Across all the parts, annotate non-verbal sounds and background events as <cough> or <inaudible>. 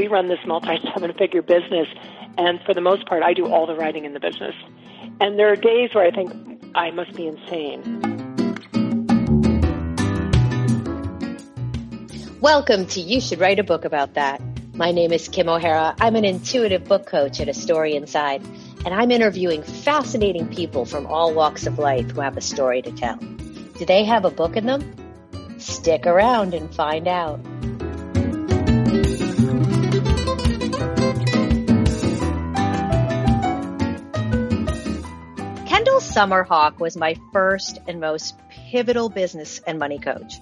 we run this multi <laughs> seven figure business, and for the most part, I do all the writing in the business. And there are days where I think I must be insane. Welcome to You Should Write a Book About That. My name is Kim O'Hara. I'm an intuitive book coach at A Story Inside, and I'm interviewing fascinating people from all walks of life who have a story to tell. Do they have a book in them? Stick around and find out. Kendall Summerhawk was my first and most pivotal business and money coach.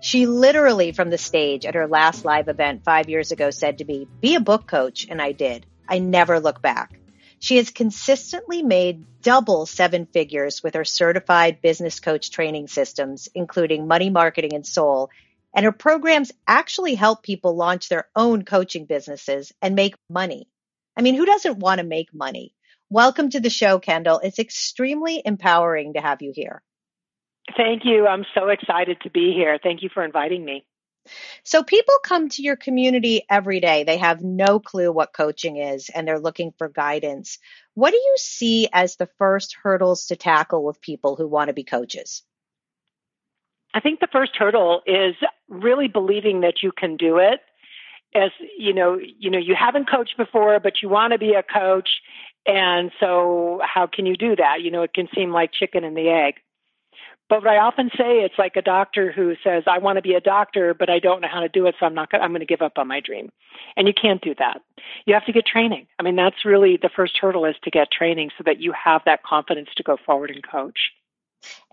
She literally from the stage at her last live event five years ago said to me, be a book coach. And I did. I never look back. She has consistently made double seven figures with her certified business coach training systems, including money marketing and soul. And her programs actually help people launch their own coaching businesses and make money. I mean, who doesn't want to make money? Welcome to the show, Kendall. It's extremely empowering to have you here. Thank you. I'm so excited to be here. Thank you for inviting me. So people come to your community every day. They have no clue what coaching is and they're looking for guidance. What do you see as the first hurdles to tackle with people who want to be coaches? I think the first hurdle is really believing that you can do it. As you know, you know, you haven't coached before, but you want to be a coach and so how can you do that? You know, it can seem like chicken and the egg. But what I often say, it's like a doctor who says, I want to be a doctor, but I don't know how to do it, so I'm not Gonna, I'm going to give up on my dream. And you can't do that. You have to get training. I mean, that's really the first hurdle is to get training so that you have that confidence to go forward and coach.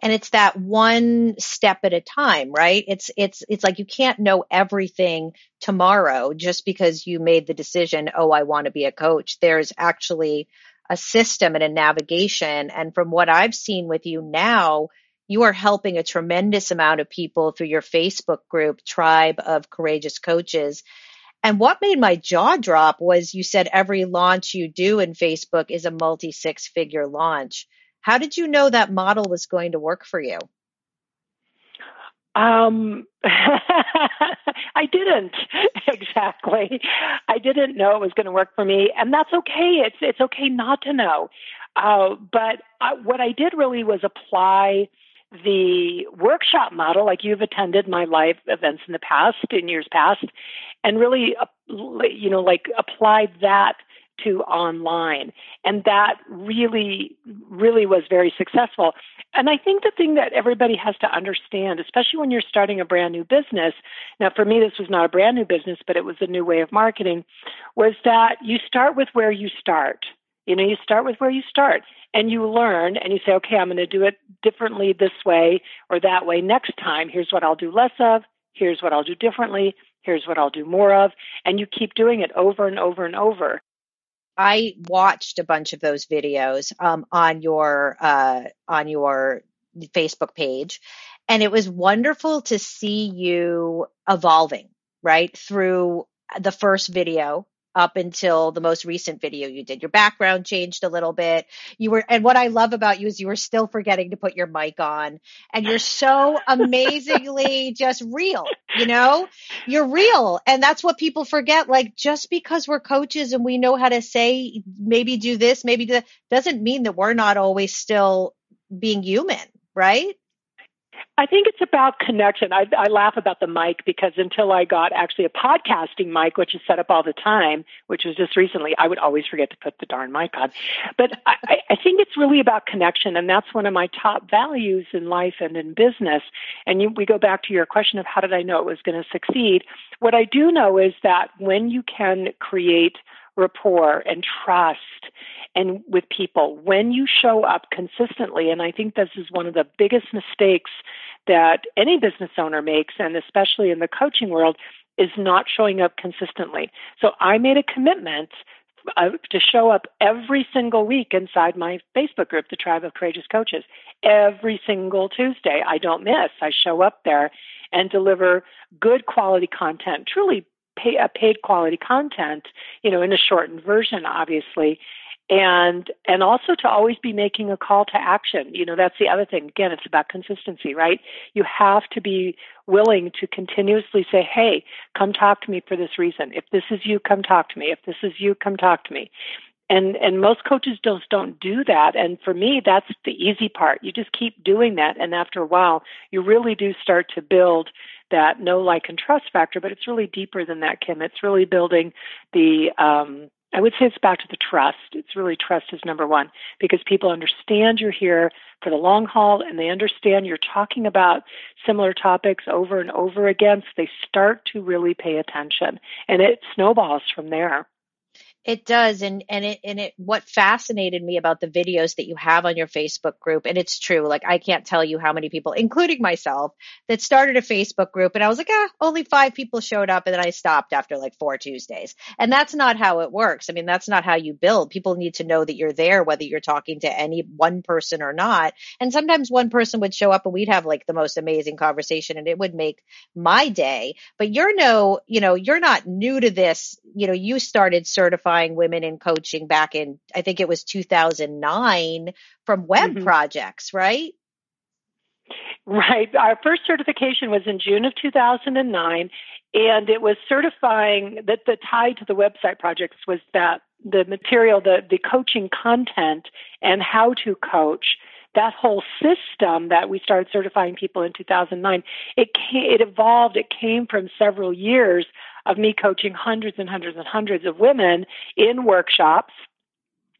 And it's that one step at a time, right? It's, it's, it's like you can't know everything tomorrow just because you made the decision, oh, I want to be a coach. There's actually a system and a navigation. And from what I've seen with you now, you are helping a tremendous amount of people through your Facebook group, Tribe of Courageous Coaches. And what made my jaw drop was you said every launch you do in Facebook is a multi six figure launch. How did you know that model was going to work for you? Um, <laughs> I didn't <laughs> exactly. I didn't know it was going to work for me, and that's okay. It's it's okay not to know. Uh, but I, what I did really was apply the workshop model, like you've attended my live events in the past, in years past, and really, uh, you know, like apply that to online. And that really, really was very successful. And I think the thing that everybody has to understand, especially when you're starting a brand new business, now for me, this was not a brand new business, but it was a new way of marketing, was that you start with where you start. You know, you start with where you start and you learn and you say, okay, I'm going to do it differently this way or that way next time. Here's what I'll do less of. Here's what I'll do differently. Here's what I'll do more of. And you keep doing it over and over and over. I watched a bunch of those videos um, on your uh, on your Facebook page, and it was wonderful to see you evolving right through the first video up until the most recent video you did. Your background changed a little bit. You were, and what I love about you is you were still forgetting to put your mic on and you're so amazingly just real, you know, you're real. And that's what people forget. Like just because we're coaches and we know how to say, maybe do this, maybe do that, doesn't mean that we're not always still being human, right? I think it's about connection. I, I laugh about the mic because until I got actually a podcasting mic, which is set up all the time, which was just recently, I would always forget to put the darn mic on. But I, I think it's really about connection, and that's one of my top values in life and in business. And you, we go back to your question of how did I know it was going to succeed? What I do know is that when you can create rapport and trust and with people when you show up consistently and i think this is one of the biggest mistakes that any business owner makes and especially in the coaching world is not showing up consistently so i made a commitment uh, to show up every single week inside my Facebook group, the Tribe of Courageous Coaches. Every single Tuesday, I don't miss. I show up there and deliver good quality content, truly pay, a paid quality content, you know, in a shortened version, obviously. and and also to always be making a call to action. You know that's the other thing. Again it's about consistency right? You have to be willing to continuously say hey come talk to me for this reason. If this is you come talk to me. If this is you come talk to me. And and most coaches just don't do that. And for me that's the easy part. You just keep doing that. And after a while you really do start to build that know like and trust factor but it's really deeper than that kim it's really building the um I would say it's back to the trust. It's really trust is number one because people understand you're here for the long haul and they understand you're talking about similar topics over and over again. So they start to really pay attention and it snowballs from there. It does. And, and it, and it, what fascinated me about the videos that you have on your Facebook group, and it's true, like I can't tell you how many people, including myself, that started a Facebook group and I was like, ah, only five people showed up and then I stopped after like four Tuesdays. And that's not how it works. I mean, that's not how you build. People need to know that you're there, whether you're talking to any one person or not. And sometimes one person would show up and we'd have like the most amazing conversation and it would make my day. But you're no, you know, you're not new to this. You know, you started certifying certifying women in coaching back in, I think it was 2009 from web mm-hmm. projects, right? Right. Our first certification was in June of 2009, and it was certifying that the tie to the website projects was that the material, the, the coaching content, and how to coach. That whole system that we started certifying people in 2009, it came, it evolved. It came from several years of me coaching hundreds and hundreds and hundreds of women in workshops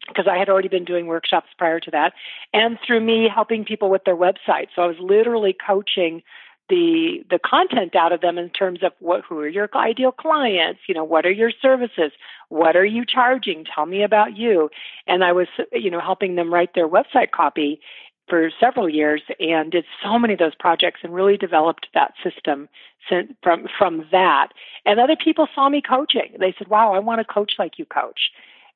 because I had already been doing workshops prior to that, and through me helping people with their website. So I was literally coaching the the content out of them in terms of what who are your ideal clients? You know what are your services? What are you charging? Tell me about you. And i was you know helping them write their website copy for several years and did so many of those projects and really developed that system from from that. And other people saw me coaching. They said, "Wow, I want to coach like you coach."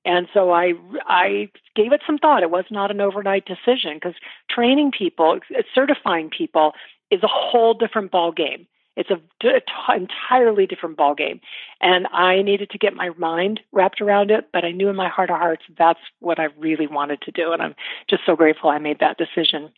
And so I I gave it some thought. It was not an overnight decision because training people, certifying people, is a whole different ball game. It's a t- entirely different ballgame. and I needed to get my mind wrapped around it. But I knew in my heart of hearts that's what I really wanted to do, and I'm just so grateful I made that decision.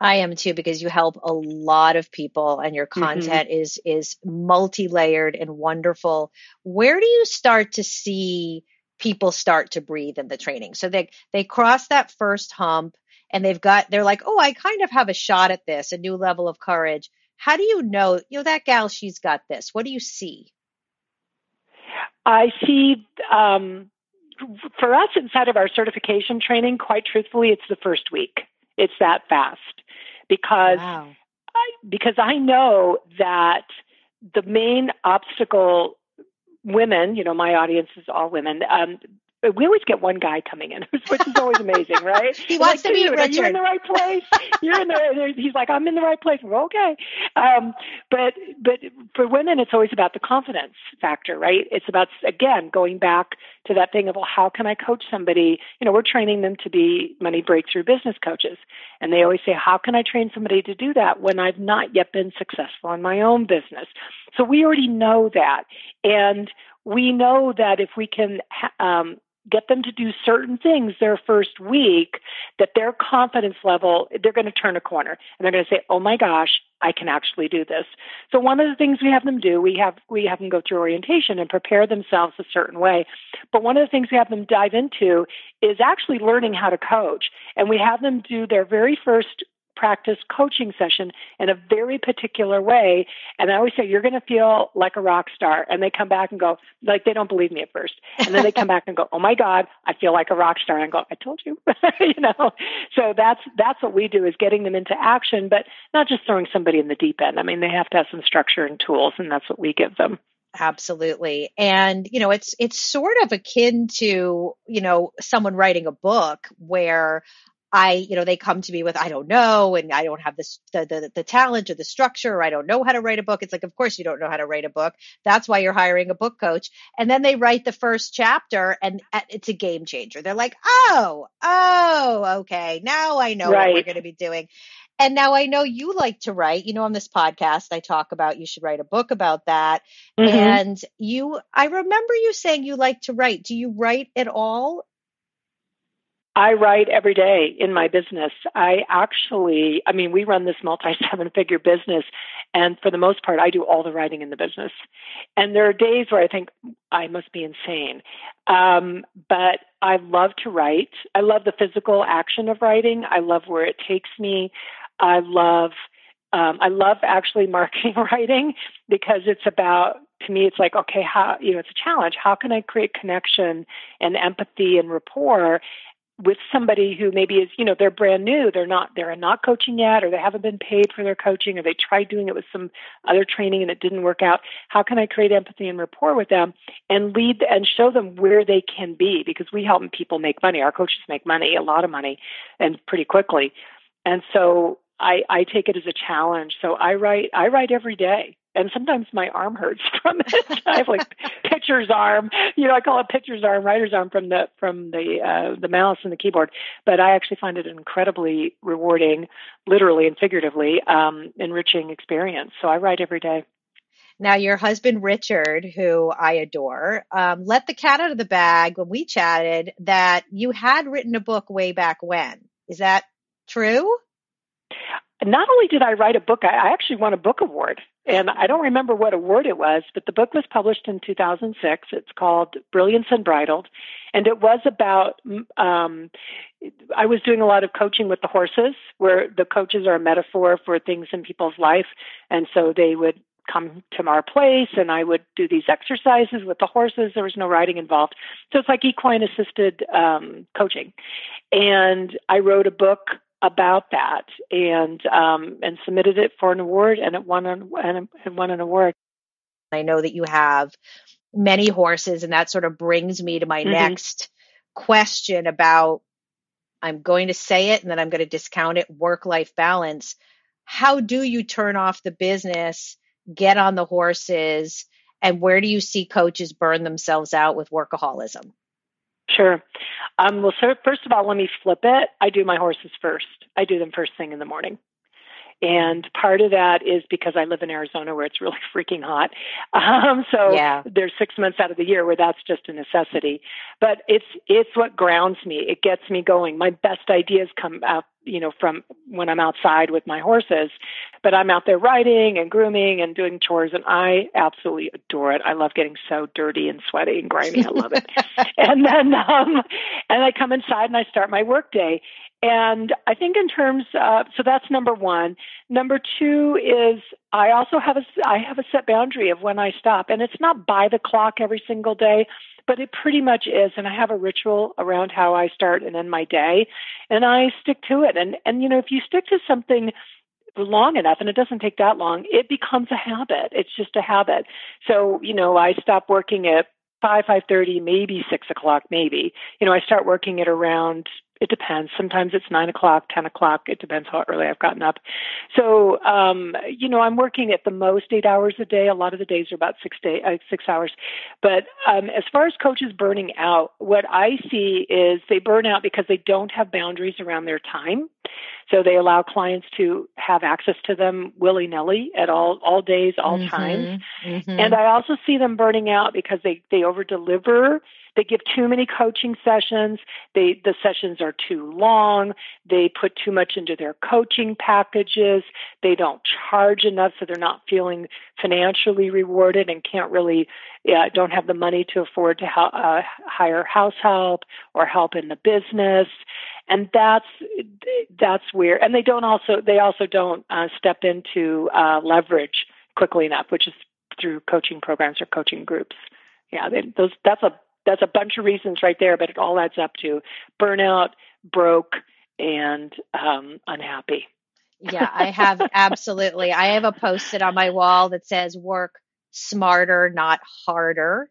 I am too because you help a lot of people and your mm-hmm. content mm-hmm. is is multi-layered and wonderful. Where do you start to see people start to breathe in the training? So they they cross that first hump and they've got they're like, "Oh, I kind of have a shot at this, a new level of courage." How do you know, you know, that gal, she's got this? What do you see? I see, um, for us inside of our certification training, quite truthfully, it's the first week. It's that fast because wow. I, because I know that the main obstacle women, you know, my audience is all women, um, we always get one guy coming in, <laughs> which is always amazing, right? <laughs> he wants like, to be Richard. You're in the right place. You're in the. <laughs> He's like, I'm in the right place. We're okay. Um, but but for women, it's always about the confidence factor, right? It's about again going back to that thing of, well, how can I coach somebody? You know, we're training them to be money breakthrough business coaches, and they always say, how can I train somebody to do that when I've not yet been successful in my own business? So we already know that, and we know that if we can um, get them to do certain things their first week that their confidence level they're going to turn a corner and they're going to say oh my gosh i can actually do this. So one of the things we have them do we have we have them go through orientation and prepare themselves a certain way. But one of the things we have them dive into is actually learning how to coach. And we have them do their very first practice coaching session in a very particular way. And I always say, you're going to feel like a rock star. And they come back and go, like, they don't believe me at first. And then they come back and go, oh my God, I feel like a rock star. And I go, I told you, <laughs> you know? So that's, that's what we do is getting them into action, but not just throwing somebody in the deep end. I mean, they have to have some structure and tools and that's what we give them. Absolutely. And, you know, it's, it's sort of akin to, you know, someone writing a book where I, you know, they come to me with, I don't know, and I don't have this, the, the, the talent or the structure, or I don't know how to write a book. It's like, of course you don't know how to write a book. That's why you're hiring a book coach. And then they write the first chapter and it's a game changer. They're like, oh, oh, okay. Now I know right. what we're going to be doing. And now I know you like to write. You know, on this podcast, I talk about you should write a book about that. Mm-hmm. And you, I remember you saying you like to write. Do you write at all? I write every day in my business. I actually, I mean, we run this multi <laughs> seven figure business, and for the most part, I do all the writing in the business. And there are days where I think I must be insane. Um, but I love to write. I love the physical action of writing. I love where it takes me. I love, um, I love actually <laughs> marketing writing because it's about to me, it's like, okay, how, you know, it's a challenge. How can I create connection and empathy and rapport with somebody who maybe is, you know, they're brand new, they're not, they're not coaching yet, or they haven't been paid for their coaching, or they tried doing it with some other training and it didn't work out. How can I create empathy and rapport with them and lead and show them where they can be? Because we help people make money. Our coaches make money, a lot of money, and pretty quickly. And so I, I take it as a challenge. So I write, I write every day and sometimes my arm hurts <laughs> from it. I have like pitcher's arm, you know, I call it pitcher's arm, writer's arm from the from the uh, the mouse and the keyboard. But I actually find it an incredibly rewarding, literally and figuratively, um, enriching experience. So I write every day. Now, your husband Richard, who I adore, um, let the cat out of the bag when we chatted that you had written a book way back when. Is that true? Not only did I write a book, I actually won a book award and I don't remember what award it was, but the book was published in 2006. It's called Brilliance Unbridled, and it was about. Um, I was doing a lot of coaching with the horses, where the coaches are a metaphor for things in people's life, and so they would come to our place and I would do these exercises with the horses. There was no riding involved. So it's like equine assisted um, coaching. And I wrote a book about that and um, and submitted it for an award and it won an and it won an award. I know that you have many horses and that sort of brings me to my mm-hmm. next question about I'm going to say it and then I'm going to discount it work life balance. How do you turn off the business, get on the horses, and where do you see coaches burn themselves out with workaholism? Sure. Um, well, so first of all, let me flip it. I do my horses first. I do them first thing in the morning. And part of that is because I live in Arizona where it's really <laughs> freaking hot. Um, so yeah. there's six months out of the year where that's just a necessity. But it's it's what grounds me. It gets me going. My best ideas come out, you know, from when I'm outside with my horses. But I'm out there riding and grooming and doing chores, and I absolutely adore it. I love getting so dirty and sweaty and grimy. I love it. <laughs> and then um, and I come inside and I start my workday. And I think in terms of, so that's number one. Number two is I also have a, I have a set boundary of when I stop and it's not by the clock every single day, but it pretty much is. And I have a ritual around how I start and end my day and I stick to it. And, and, you know, if you stick to something long enough and it doesn't take that long, it becomes a habit. It's just a habit. So, you know, I stop working at five, five thirty, maybe six o'clock, maybe. You know, I start working at around it depends. Sometimes it's nine o'clock, ten o'clock. It depends how early I've gotten up. So, um, you know, I'm working at the most eight hours a day. A lot of the days are about six day, uh, six hours. But um, as far as coaches burning out, what I see is they burn out because they don't have boundaries around their time. So they allow clients to have access to them willy nilly at all all days, all mm-hmm, times. Mm-hmm. And I also see them burning out because they they over deliver. They give too many coaching sessions. They the sessions are too long. They put too much into their coaching packages. They don't charge enough, so they're not feeling financially rewarded and can't really yeah, don't have the money to afford to ha- uh, hire house help or help in the business and that's that's where and they don't also they also don't uh, step into uh, leverage quickly enough which is through coaching programs or coaching groups yeah they, those that's a that's a bunch of reasons right there but it all adds up to burnout broke and um, unhappy yeah i have <laughs> absolutely i have a post-it on my wall that says work smarter not harder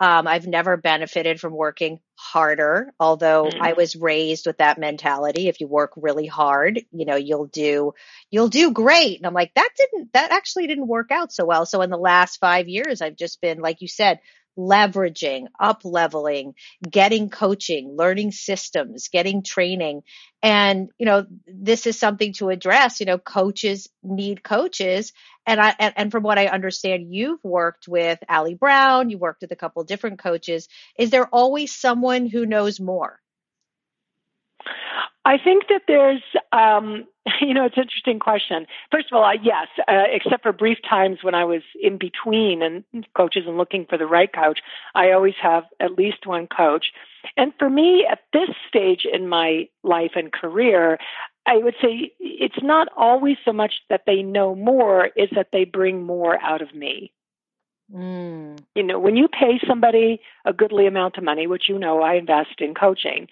um, I've never benefited from working harder, although mm-hmm. I was raised with that mentality. If you work really hard, you know, you'll do, you'll do great. And I'm like, that didn't, that actually didn't work out so well. So in the last five years, I've just been, like you said, leveraging, up leveling, getting coaching, learning systems, getting training. And, you know, this is something to address. You know, coaches need coaches. And I, and, and from what I understand, you've worked with Ali Brown, you worked with a couple different coaches. Is there always someone who knows more? I think that there's, um, <laughs> you know, it's an interesting question. First of all, uh, yes, uh, except for brief times when I was in between and coaches and looking for the right coach, I always have at least one coach. And for me, at this stage in my life and career, I would say it's not always so much that they know more, is that they bring more out of me. Mm. You know, when you pay somebody a goodly amount of money, which you know I invest in coaching,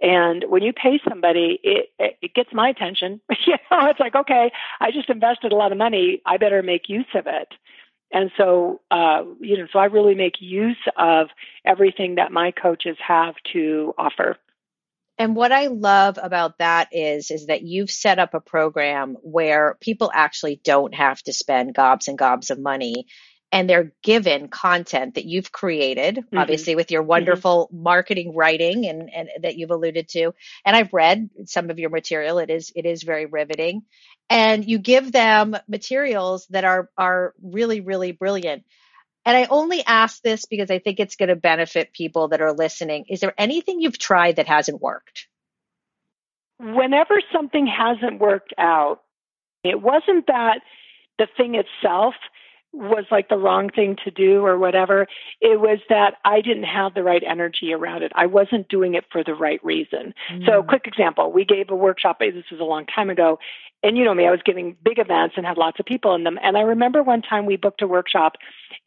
and when you pay somebody, it, it gets my attention. <laughs> you know, it's like, okay, I just invested a lot of money. I better make use of it. And so, uh, you know, so I really make use of everything that my coaches have to offer. And what I love about that is, is that you've set up a program where people actually don't have to spend gobs and gobs of money and they're given content that you've created, mm-hmm. obviously with your mm-hmm. wonderful mm-hmm. marketing writing and, and that you've alluded to. And I've read some of your material. It is, it is very riveting. And you give them materials that are, are really, really brilliant. And I only ask this because I think it's going to benefit people that are listening. Is there anything you've tried that hasn't worked? Whenever something hasn't worked out, it wasn't that the thing itself was like the wrong thing to do or whatever. It was that I didn't have the right energy around it. I wasn't doing it for the right reason. Mm. So, quick example we gave a workshop, this was a long time ago, and you know me, I was giving big events and had lots of people in them. And I remember one time we booked a workshop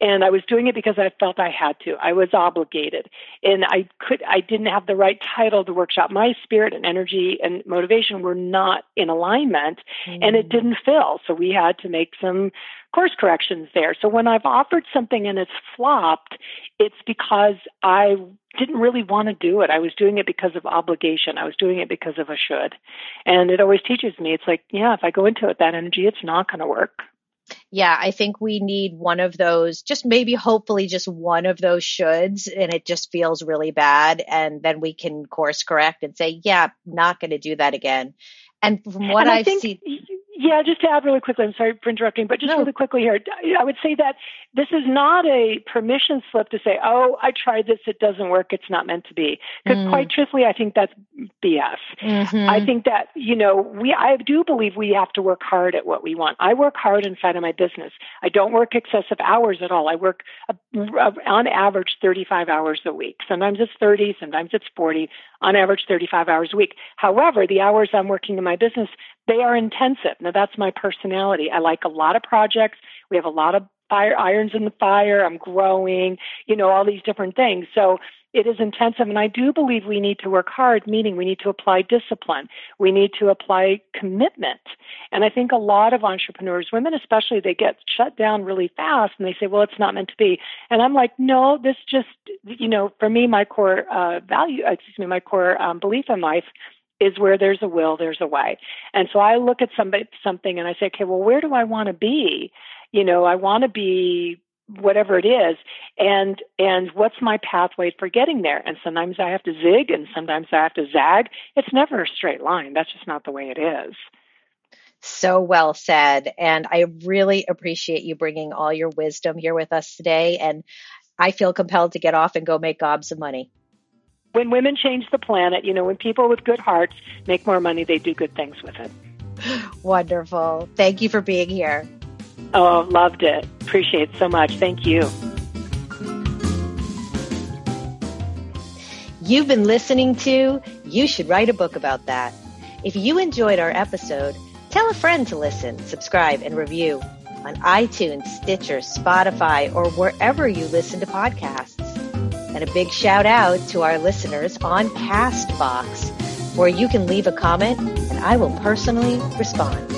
and I was doing it because I felt I had to. I was obligated and I could, I didn't have the right title to workshop. My spirit and energy and motivation were not in alignment mm. and it mm. didn't fill. So we had to make some course corrections there. So when I've offered something and it's flopped, it's because I didn't really want to do it. I was doing it because of obligation. I was doing it because of a should. And it always teaches me it's like, yeah, if I go into it with that energy, it's not going to work. Yeah, I think we need one of those, just maybe hopefully just one of those shoulds, and it just feels really bad. And then we can course correct and say, yeah, not going to do that again. And from what and I've seen. Yeah, just to add really quickly, I'm sorry for interrupting, but just no. really quickly here, I would say that this is not a permission slip to say, oh, I tried this, it doesn't work, it's not meant to be. Because mm. quite truthfully, I think that's BS. Mm-hmm. I think that, you know, we, I do believe we have to work hard at what we want. I work hard inside of my business. I don't work excessive hours at all. I work uh, on average 35 hours a week. Sometimes it's 30, sometimes it's 40, on average 35 hours a week. However, the hours I'm working in my business, they are intensive. Now that's my personality. I like a lot of projects. We have a lot of fire irons in the fire. I'm growing, you know, all these different things. So it is intensive and I do believe we need to work hard, meaning we need to apply discipline. We need to apply commitment. And I think a lot of entrepreneurs, women especially, they get shut down really fast and they say, well, it's not meant to be. And I'm like, no, this just, you know, for me, my core uh, value, excuse me, my core um, belief in life is where there's a will, there's a way. And so I look at somebody, something and I say, okay, well, where do I want to be? You know, I want to be whatever it is and and what's my pathway for getting there? And sometimes i have to zig and sometimes i have to zag. It's never a straight line. That's just not the way it is. So well said. And i really appreciate you bringing all your wisdom here with us today. And i feel compelled to get off and go make gobs of money when women change the planet, you know, when people with good hearts make more money, they do good things with it. Wonderful. Thank you for being here. Oh, loved it. Appreciate it so much. Thank you. You've been listening to You Should Write a Book About That. If you enjoyed our episode, tell a friend to listen, subscribe, and review on iTunes, Stitcher, Spotify, or wherever you listen to podcasts. And a big shout out to our listeners on Castbox, where you can leave a comment and I will personally respond.